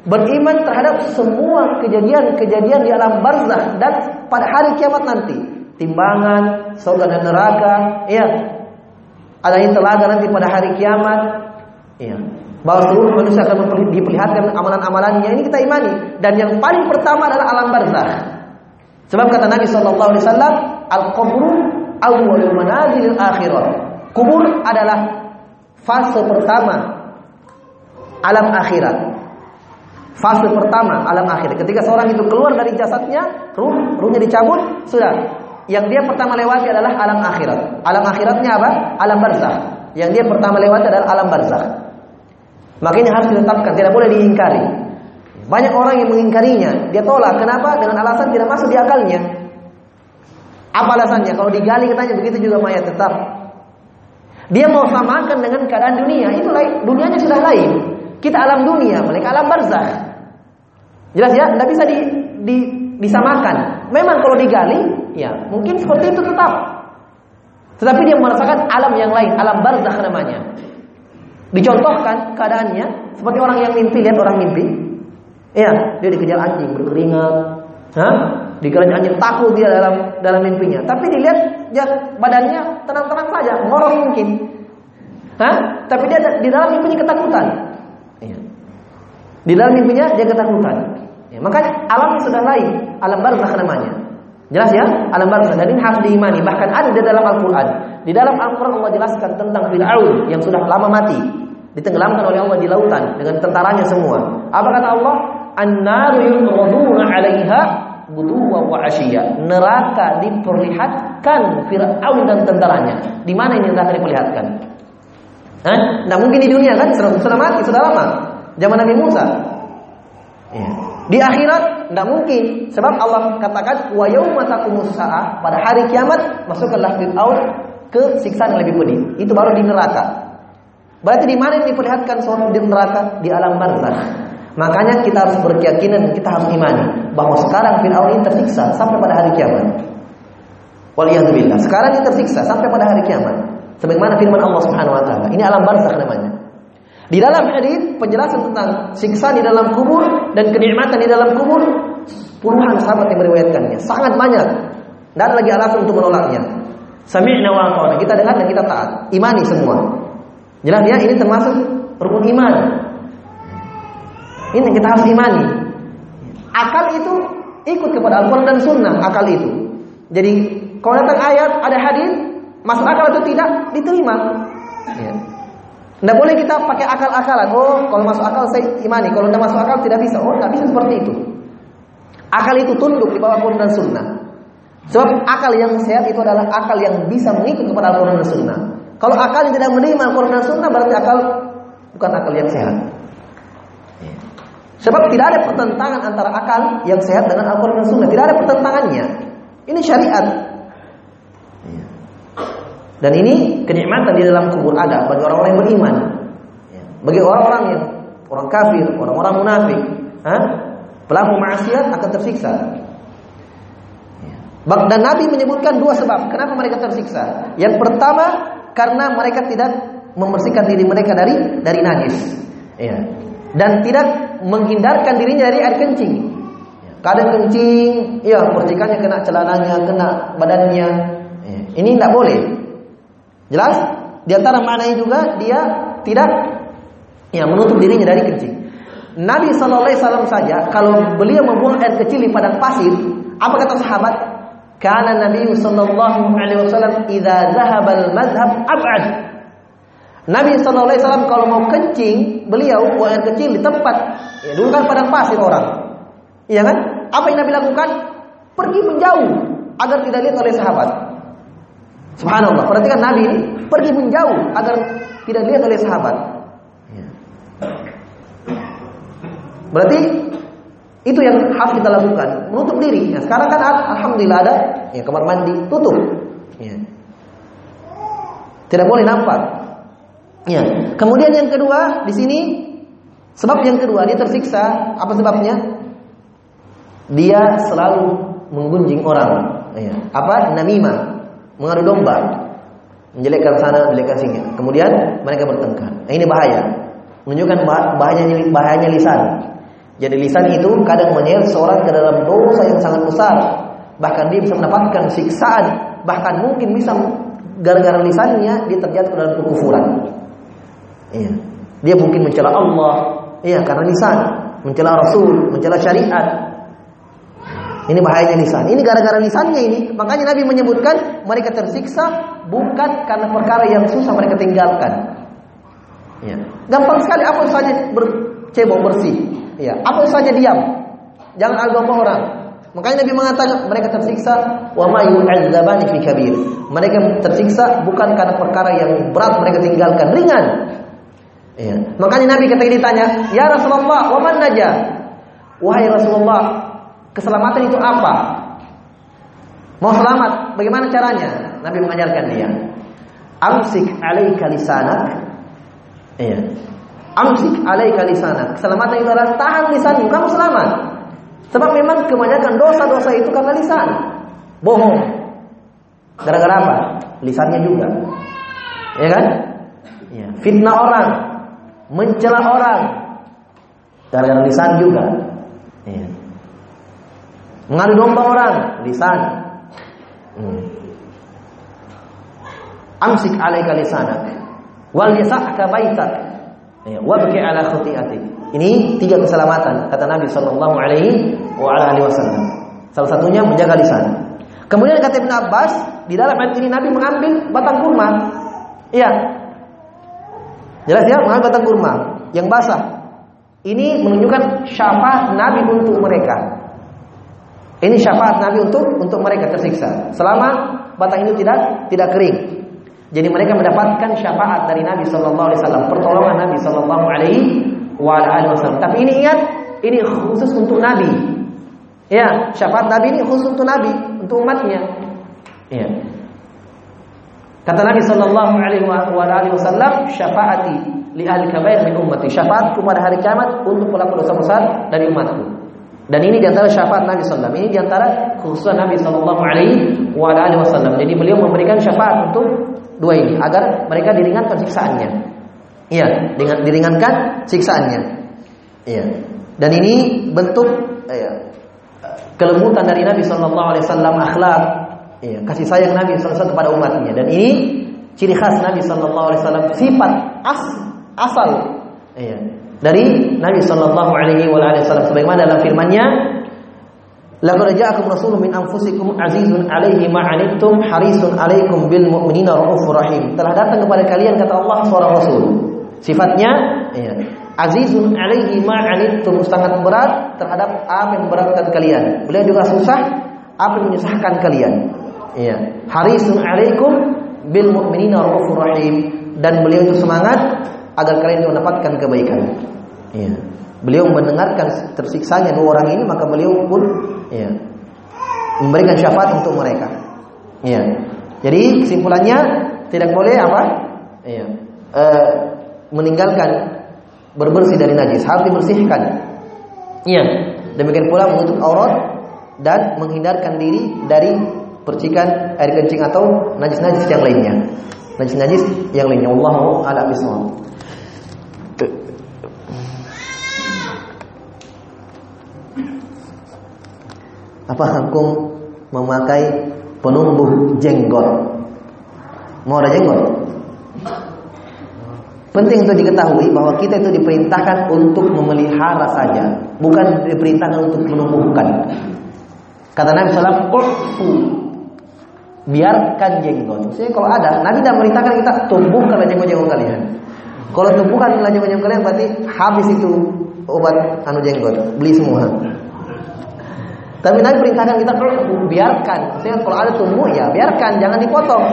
A: Beriman terhadap semua kejadian-kejadian di alam barzah dan pada hari kiamat nanti. Timbangan, surga dan neraka, ya. Adanya telaga nanti pada hari kiamat. Ya. Bahwa seluruh manusia akan diperlihatkan amalan-amalannya ini kita imani dan yang paling pertama adalah alam barzah. Sebab kata Nabi sallallahu alaihi wasallam, al-qabru awwalul manazilil akhirat. Kubur adalah fase pertama alam akhirat. Fase pertama alam akhirat. Ketika seorang itu keluar dari jasadnya, ruh, ruhnya dicabut, sudah. Yang dia pertama lewati adalah alam akhirat. Alam akhiratnya apa? Alam barzakh. Yang dia pertama lewati adalah alam barzakh. Makanya harus ditetapkan, tidak boleh diingkari. Banyak orang yang mengingkarinya, dia tolak. Kenapa? Dengan alasan tidak masuk di akalnya. Apa alasannya? Kalau digali katanya begitu juga mayat tetap. Dia mau samakan dengan keadaan dunia, itu lain. Dunianya sudah lain. Kita alam dunia, mereka alam barzah. Jelas ya? Tidak bisa di, di, disamakan. Memang kalau digali, ya mungkin seperti itu tetap. Tetapi dia merasakan alam yang lain, alam barzah namanya. Dicontohkan keadaannya seperti orang yang mimpi, lihat orang mimpi. Ya, dia dikejar anjing berkeringat. Hah? Dikejar anjing takut dia dalam dalam mimpinya. Tapi dilihat ya, badannya tenang-tenang saja, ngorok mungkin. Hah? Tapi dia di dalam mimpinya ketakutan. Di dalam mimpinya dia ketakutan. Ya, makanya alamnya sudah lain, alam barzakh namanya. Jelas ya? Alam barzakh dan ini harus diimani. Bahkan ada di dalam Al-Qur'an. Di dalam Al-Qur'an Allah jelaskan tentang Fir'aun yang sudah lama mati, ditenggelamkan oleh Allah di lautan dengan tentaranya semua. Apa kata Allah? An-naru yuraduna 'alaiha buduwa wa ashiya. Neraka diperlihatkan Firaun dan tentaranya. Di mana ini neraka diperlihatkan? Hah? Nah mungkin di dunia kan sudah mati, sudah lama. Zaman Nabi Musa. Ya. Di akhirat tidak mungkin sebab Allah katakan wa taqumus pada hari kiamat masukkanlah Firaun ke siksaan yang lebih pedih. Itu baru di neraka. Berarti di mana yang diperlihatkan seorang di neraka? Di alam barzakh. Makanya kita harus berkeyakinan, kita harus imani bahwa sekarang Firaun ini tersiksa sampai pada hari kiamat. Waliyadzubillah. Sekarang ini tersiksa sampai pada hari kiamat. Sebagaimana firman Allah Subhanahu wa taala. Ini alam barzakh namanya. Di dalam hadis penjelasan tentang siksa di dalam kubur dan kenikmatan di dalam kubur puluhan sahabat yang meriwayatkannya, sangat banyak. Dan lagi alasan untuk menolaknya. Sami'na wa ata'na. Kita dengar dan kita taat. Imani semua. Jelas ya, ini termasuk rukun iman. Ini kita harus imani. Akal itu ikut kepada Al-Quran dan Sunnah. Akal itu. Jadi kalau datang ayat, ada hadis, masuk akal atau tidak, diterima. Ya. Tidak boleh kita pakai akal-akalan. Oh, kalau masuk akal saya imani. Kalau tidak masuk akal tidak bisa. Oh, tidak bisa seperti itu. Akal itu tunduk di bawah Al-Quran dan Sunnah. Sebab akal yang sehat itu adalah akal yang bisa mengikut kepada Al-Quran dan Sunnah. Kalau akal yang tidak menerima Al-Quran dan Sunnah berarti akal bukan akal yang sehat. Sebab tidak ada pertentangan antara akal yang sehat dengan Al-Quran dan Sunnah. Tidak ada pertentangannya. Ini syariat. Dan ini kenikmatan di dalam kubur ada bagi orang-orang yang beriman. Bagi orang-orang yang orang kafir, orang-orang munafik, pelaku maksiat akan tersiksa. Ya. Dan Nabi menyebutkan dua sebab kenapa mereka tersiksa. Yang pertama karena mereka tidak membersihkan diri mereka dari dari najis. Ya. Dan tidak menghindarkan dirinya dari air kencing. Ya. Kadang kencing, ya percikannya kena celananya, kena badannya. Ya. Ini tidak boleh. Jelas? Di antara maknanya juga dia tidak ya menutup dirinya dari kencing. Nabi Shallallahu Alaihi Wasallam saja kalau beliau membuang air kecil di padang pasir, apa kata sahabat? Karena Nabi Shallallahu Alaihi Wasallam idza zahabal madhab abad. Nabi Shallallahu Alaihi Wasallam kalau mau kencing, beliau buang air kecil di tempat, ya dulu kan padang pasir orang, iya kan? Apa yang Nabi lakukan? Pergi menjauh agar tidak lihat oleh sahabat. Subhanallah. Perhatikan Nabi ini pergi menjauh agar tidak lihat oleh sahabat. Ya. Berarti itu yang harus kita lakukan, menutup diri. Ya, sekarang kan alhamdulillah ada ya kamar mandi tutup. Ya. Tidak boleh nampak. Ya. Kemudian yang kedua di sini sebab yang kedua dia tersiksa apa sebabnya? Dia selalu menggunjing orang. Ya. Apa? Namimah, mengadu domba, menjelekkan sana, menjelekkan sini. Kemudian mereka bertengkar. Nah, ini bahaya. Menunjukkan bahayanya bahayanya lisan. Jadi lisan itu kadang menyeret seorang ke dalam dosa yang sangat besar. Bahkan dia bisa mendapatkan siksaan. Bahkan mungkin bisa gara-gara lisannya dia terjatuh ke dalam kekufuran. Iya. Dia mungkin mencela Allah, iya karena lisan, mencela Rasul, mencela syariat. Ini bahayanya lisan. Ini gara-gara lisannya ini. Makanya Nabi menyebutkan mereka tersiksa bukan karena perkara yang susah mereka tinggalkan. Ya. Gampang sekali apa saja bercebok bersih. Ya, apa saja diam. Jangan agama orang. Makanya Nabi mengatakan mereka tersiksa wa ma yu'adzabani fi kabir. Mereka tersiksa bukan karena perkara yang berat mereka tinggalkan, ringan. Ya. Makanya Nabi ketika ditanya, "Ya Rasulullah, wa man najah?" Wahai Rasulullah, keselamatan itu apa? Mau selamat, bagaimana caranya? Nabi mengajarkan dia. Amsik alaika lisanak. Iya. Amsik alaika lisanak. Keselamatan itu adalah tahan lisanmu, kamu selamat. Sebab memang kebanyakan dosa-dosa itu karena lisan. Bohong. Gara-gara apa? Lisannya juga. Ya kan? Ya. Fitnah orang, mencela orang. Gara-gara lisan juga. Ya. Mengadu domba orang, lisan. Hmm. Amsik alaika lisanak. Wal yasa'ka baitak. Ya, wabki ala khuti'atik. Ini tiga keselamatan kata Nabi sallallahu alaihi wa ala alihi wasallam. Salah satunya menjaga lisan. Kemudian kata Ibn Abbas, di dalam ayat ini Nabi mengambil batang kurma. Iya. Jelas ya, mengambil batang kurma yang basah. Ini menunjukkan syafaat Nabi untuk mereka. Ini syafaat Nabi untuk untuk mereka tersiksa. Selama batang itu tidak tidak kering. Jadi mereka mendapatkan syafaat dari Nabi Shallallahu Alaihi Wasallam, pertolongan Nabi Shallallahu Alaihi Wasallam. Tapi ini ingat, ini khusus untuk Nabi. Ya, syafaat Nabi ini khusus untuk Nabi, untuk umatnya. Ya. Kata Nabi Shallallahu Alaihi Wasallam, syafaati li ahli kabair min ummati. Syafaat pada hari kiamat untuk pelaku dosa besar dari umatku. Dan ini di antara syafaat Nabi Sallam. Ini di antara khusus Nabi Sallallahu Alaihi Wasallam. Jadi beliau memberikan syafaat untuk dua ini agar mereka diringankan siksaannya. Iya, dengan diringankan siksaannya. Iya. Dan ini bentuk iya, kelembutan dari Nabi Sallallahu Alaihi Wasallam akhlak, iya, kasih sayang Nabi Sallallahu kepada umatnya. Dan ini ciri khas Nabi Sallallahu Alaihi Wasallam sifat as asal iya, dari Nabi Sallallahu Alaihi Wasallam sebagaimana dalam firman-Nya Laqad ja'akum rasulun min anfusikum azizun 'alaihi ma 'anittum harisun 'alaikum bil mu'minina raufur rahim. Telah datang kepada kalian kata Allah seorang rasul. Sifatnya ya, azizun 'alaihi ma 'anittum sangat berat terhadap apa yang memberatkan kalian. Beliau juga susah apa yang menyusahkan kalian. Ya. Harisun 'alaikum bil mu'minina raufur rahim dan beliau itu semangat agar kalian mendapatkan kebaikan. Ya. Beliau mendengarkan tersiksanya dua orang ini maka beliau pun ya, memberikan syafaat untuk mereka. Ya. Jadi kesimpulannya tidak boleh apa? Ya, e, meninggalkan berbersih dari najis, harus dibersihkan. Iya. Demikian pula menutup aurat dan menghindarkan diri dari percikan air kencing atau najis-najis yang lainnya. Najis-najis yang lainnya. Allahu a'lam bishawab. Apa hukum memakai penumbuh jenggot? Mau ada jenggot? Penting untuk diketahui bahwa kita itu diperintahkan untuk memelihara saja, bukan diperintahkan untuk menumbuhkan. Kata Nabi SAW, biarkan jenggot. Maksudnya kalau ada, Nabi tidak merintahkan kita tumbuhkan jenggot-jenggot kalian. Kalau tumbuhkan jenggot-jenggot kalian berarti habis itu obat anu jenggot, beli semua. Tapi Nabi perintahkan kita biarkan. Maksudnya kalau ada tumbuh ya biarkan, jangan dipotong.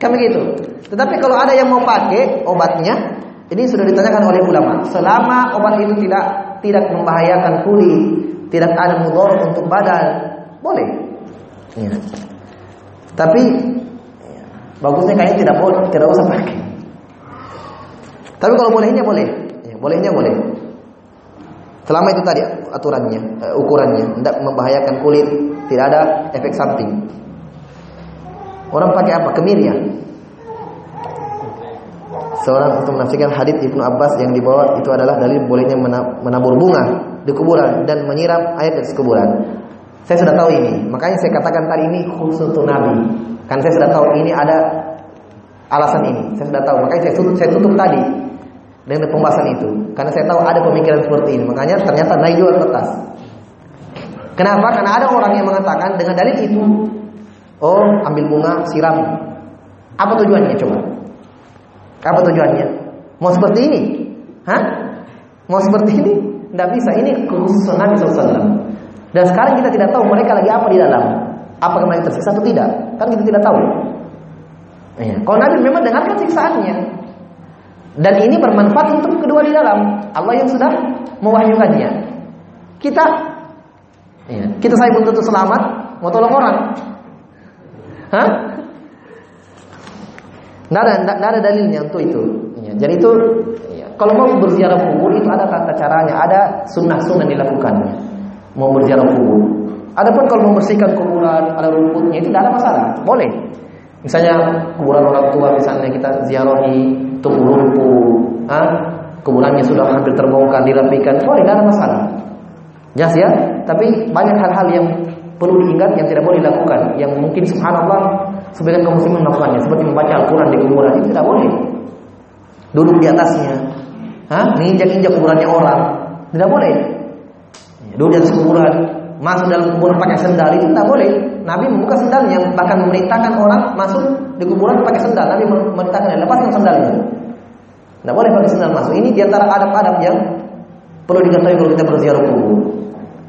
A: Kan begitu. Tetapi kalau ada yang mau pakai obatnya, ini sudah ditanyakan oleh ulama. Selama obat itu tidak tidak membahayakan kulit, tidak ada mudor untuk badan, boleh. Ya. Tapi ya, bagusnya kayaknya tidak boleh, tidak usah pakai. Tapi kalau bolehnya boleh, ya, bolehnya boleh. Selama itu tadi aturannya, uh, ukurannya, tidak membahayakan kulit, tidak ada efek samping. Orang pakai apa? Kemir ya. Seorang untuk menafsirkan hadis Ibnu Abbas yang dibawa itu adalah dalil bolehnya menabur bunga di kuburan dan menyiram air dari kuburan. Saya sudah tahu ini, makanya saya katakan tadi ini khusus untuk Nabi. Kan saya sudah tahu ini ada alasan ini. Saya sudah tahu, makanya saya tutup, saya tutup tadi dengan pembahasan itu. Karena saya tahu ada pemikiran seperti ini. Makanya ternyata naik jual kertas. Kenapa? Karena ada orang yang mengatakan dengan dalil itu Oh, ambil bunga, siram. Apa tujuannya coba? Apa tujuannya? Mau seperti ini? Hah? Mau seperti ini? Tidak bisa. Ini khusus Nabi SAW. Dan sekarang kita tidak tahu mereka lagi apa di dalam. Apakah mereka tersiksa atau tidak? Kan kita tidak tahu. Ya. Kalau Nabi memang dengarkan siksaannya. Dan ini bermanfaat untuk kedua di dalam. Allah yang sudah mewahyukannya. Kita, ya, kita saya belum tentu selamat, mau tolong orang. Hah? Nggak ada, nggak, ada dalilnya untuk itu. Ya, jadi itu, ya, kalau mau berziarah kubur itu ada tata caranya, ada sunnah-sunnah dilakukan. Mau berziarah kubur. Adapun kalau membersihkan kuburan, ada rumputnya itu tidak ada masalah, boleh. Misalnya kuburan orang tua misalnya kita ziarahi tumbuh rumput, ah, kuburannya sudah hampir terbongkar, dirapikan, boleh, tidak ada masalah. Jelas ya? Tapi banyak hal-hal yang perlu diingat yang tidak boleh dilakukan yang mungkin subhanallah sebagian kaum muslimin melakukannya seperti membaca Al-Qur'an di kuburan itu tidak boleh duduk di atasnya Hah? menginjak-injak kuburannya orang tidak boleh duduk di atas kuburan masuk dalam kuburan pakai sendal itu tidak boleh Nabi membuka sendalnya bahkan memerintahkan orang masuk di kuburan pakai sendal Nabi memerintahkan lepaskan sendalnya tidak boleh pakai sendal masuk ini di antara adab-adab yang perlu diketahui kalau kita berziarah kubur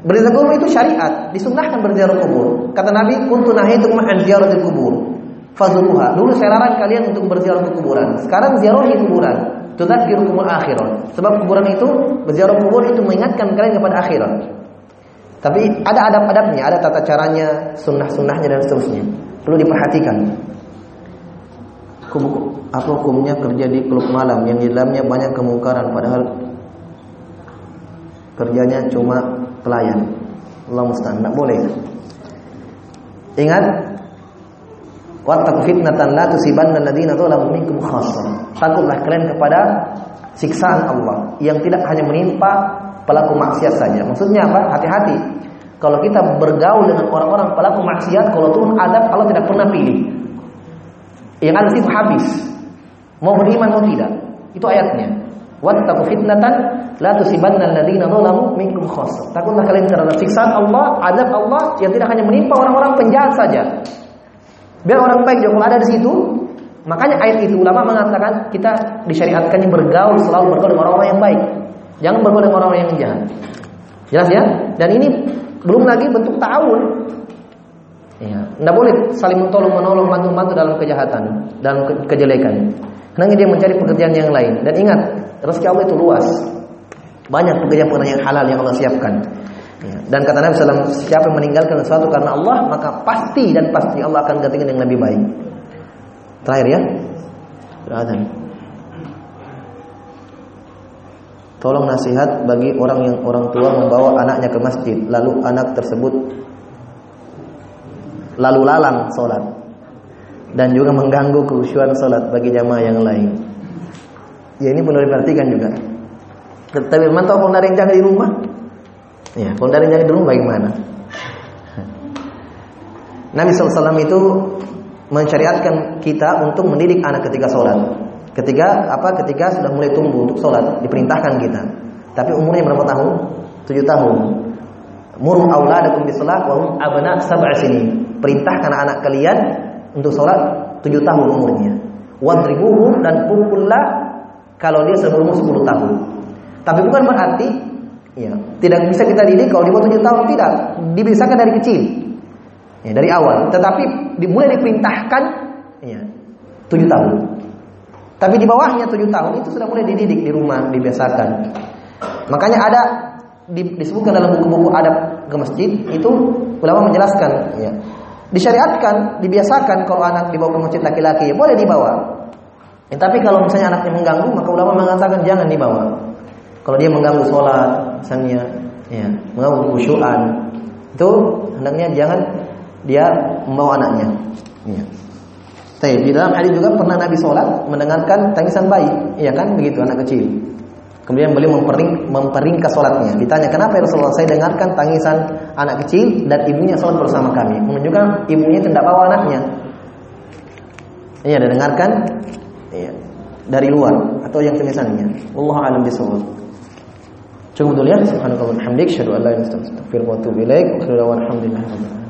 A: Berziarah kubur itu syariat, disunnahkan berziarah kubur. Kata Nabi, "Kuntu nahaitum an ziyaratil kubur." Fazuruha. Dulu saya larang kalian untuk berziarah ke kuburan. Sekarang ziarahi kuburan. Tudzakirukumul akhirat. Sebab kuburan itu berziarah kubur itu mengingatkan kalian kepada akhirat. Tapi ada adab-adabnya, ada tata caranya, sunnah-sunnahnya dan seterusnya. Perlu diperhatikan. Apa hukumnya kerja di klub malam yang di dalamnya banyak kemungkaran padahal kerjanya cuma pelayan. Allah musta'an, enggak boleh. Ingat Wattaqu fitnatan la tusibanna alladziina zalamu minkum khassah. Takutlah kalian kepada siksaan Allah yang tidak hanya menimpa pelaku maksiat saja. Maksudnya apa? Hati-hati. Kalau kita bergaul dengan orang-orang pelaku maksiat, kalau turun adab Allah tidak pernah pilih. Yang ada sih habis. Mau beriman mau tidak. Itu ayatnya. Wattaqu fitnatan la tusibanna alladziina zalamu minkum khassah. Takutlah kalian terhadap siksaan Allah, azab Allah yang tidak hanya menimpa orang-orang penjahat saja. Biar orang baik juga ada di situ. Makanya ayat itu ulama mengatakan kita disyariatkannya bergaul selalu bergaul dengan orang-orang yang baik. Jangan bergaul dengan orang-orang yang jahat. Jelas ya? Dan ini belum lagi bentuk ta'awun. Ya, tidak boleh saling menolong menolong bantu-bantu dalam kejahatan, dalam ke kejelekan. Karena dia mencari pekerjaan yang lain. Dan ingat, rezeki Allah itu luas. Banyak pekerjaan-pekerjaan yang halal yang Allah siapkan. Ya. Dan kata Nabi SAW, siapa yang meninggalkan sesuatu karena Allah, maka pasti dan pasti Allah akan gantikan yang lebih baik. Terakhir ya. Beradhan. Tolong nasihat bagi orang yang orang tua membawa anaknya ke masjid, lalu anak tersebut lalu lalang sholat dan juga mengganggu keusyuan sholat bagi jamaah yang lain. Ya ini perlu diperhatikan juga. Tapi mantau kalau dari yang jaga di rumah, ya kalau yang jaga di rumah bagaimana? Nabi SAW itu mensyariatkan kita untuk mendidik anak ketika sholat. Ketika apa? Ketika sudah mulai tumbuh untuk sholat, diperintahkan kita. Tapi umurnya berapa tahun? Tujuh tahun. Muru auladakum bisalat wa abna sab'a sini. Perintahkan anak kalian untuk sholat tujuh tahun umurnya. Wadribuhu dan pukullah kalau dia sebelum sepuluh tahun. Tapi bukan berarti ya, tidak bisa kita didik kalau dia tujuh tahun tidak. Dibiasakan dari kecil. Ya, dari awal. Tetapi dimulai diperintahkan ya, tujuh tahun. Tapi di bawahnya tujuh tahun itu sudah mulai dididik di rumah, dibiasakan. Makanya ada disebutkan dalam buku-buku adab ke masjid itu ulama menjelaskan ya disyariatkan dibiasakan kalau anak dibawa ke masjid laki-laki boleh dibawa ya, tapi kalau misalnya anaknya mengganggu maka ulama mengatakan jangan dibawa kalau dia mengganggu sholat misalnya ya mengganggu khusyuan itu hendaknya jangan dia membawa anaknya ya. Tapi di dalam hadis juga pernah Nabi sholat mendengarkan tangisan bayi, iya kan begitu anak kecil. Kemudian beliau mempering, memperingkas sholatnya. Ditanya kenapa ya Rasulullah saya dengarkan tangisan anak kecil dan ibunya sholat bersama kami. Menunjukkan ibunya tidak bawa anaknya. Iya, dengarkan iya, dari luar atau yang tulisannya. Allah alam bisawab. Cukup dulu ya. Subhanakallah hamdik. Syadu an la ilaha illa anta alhamdulillah.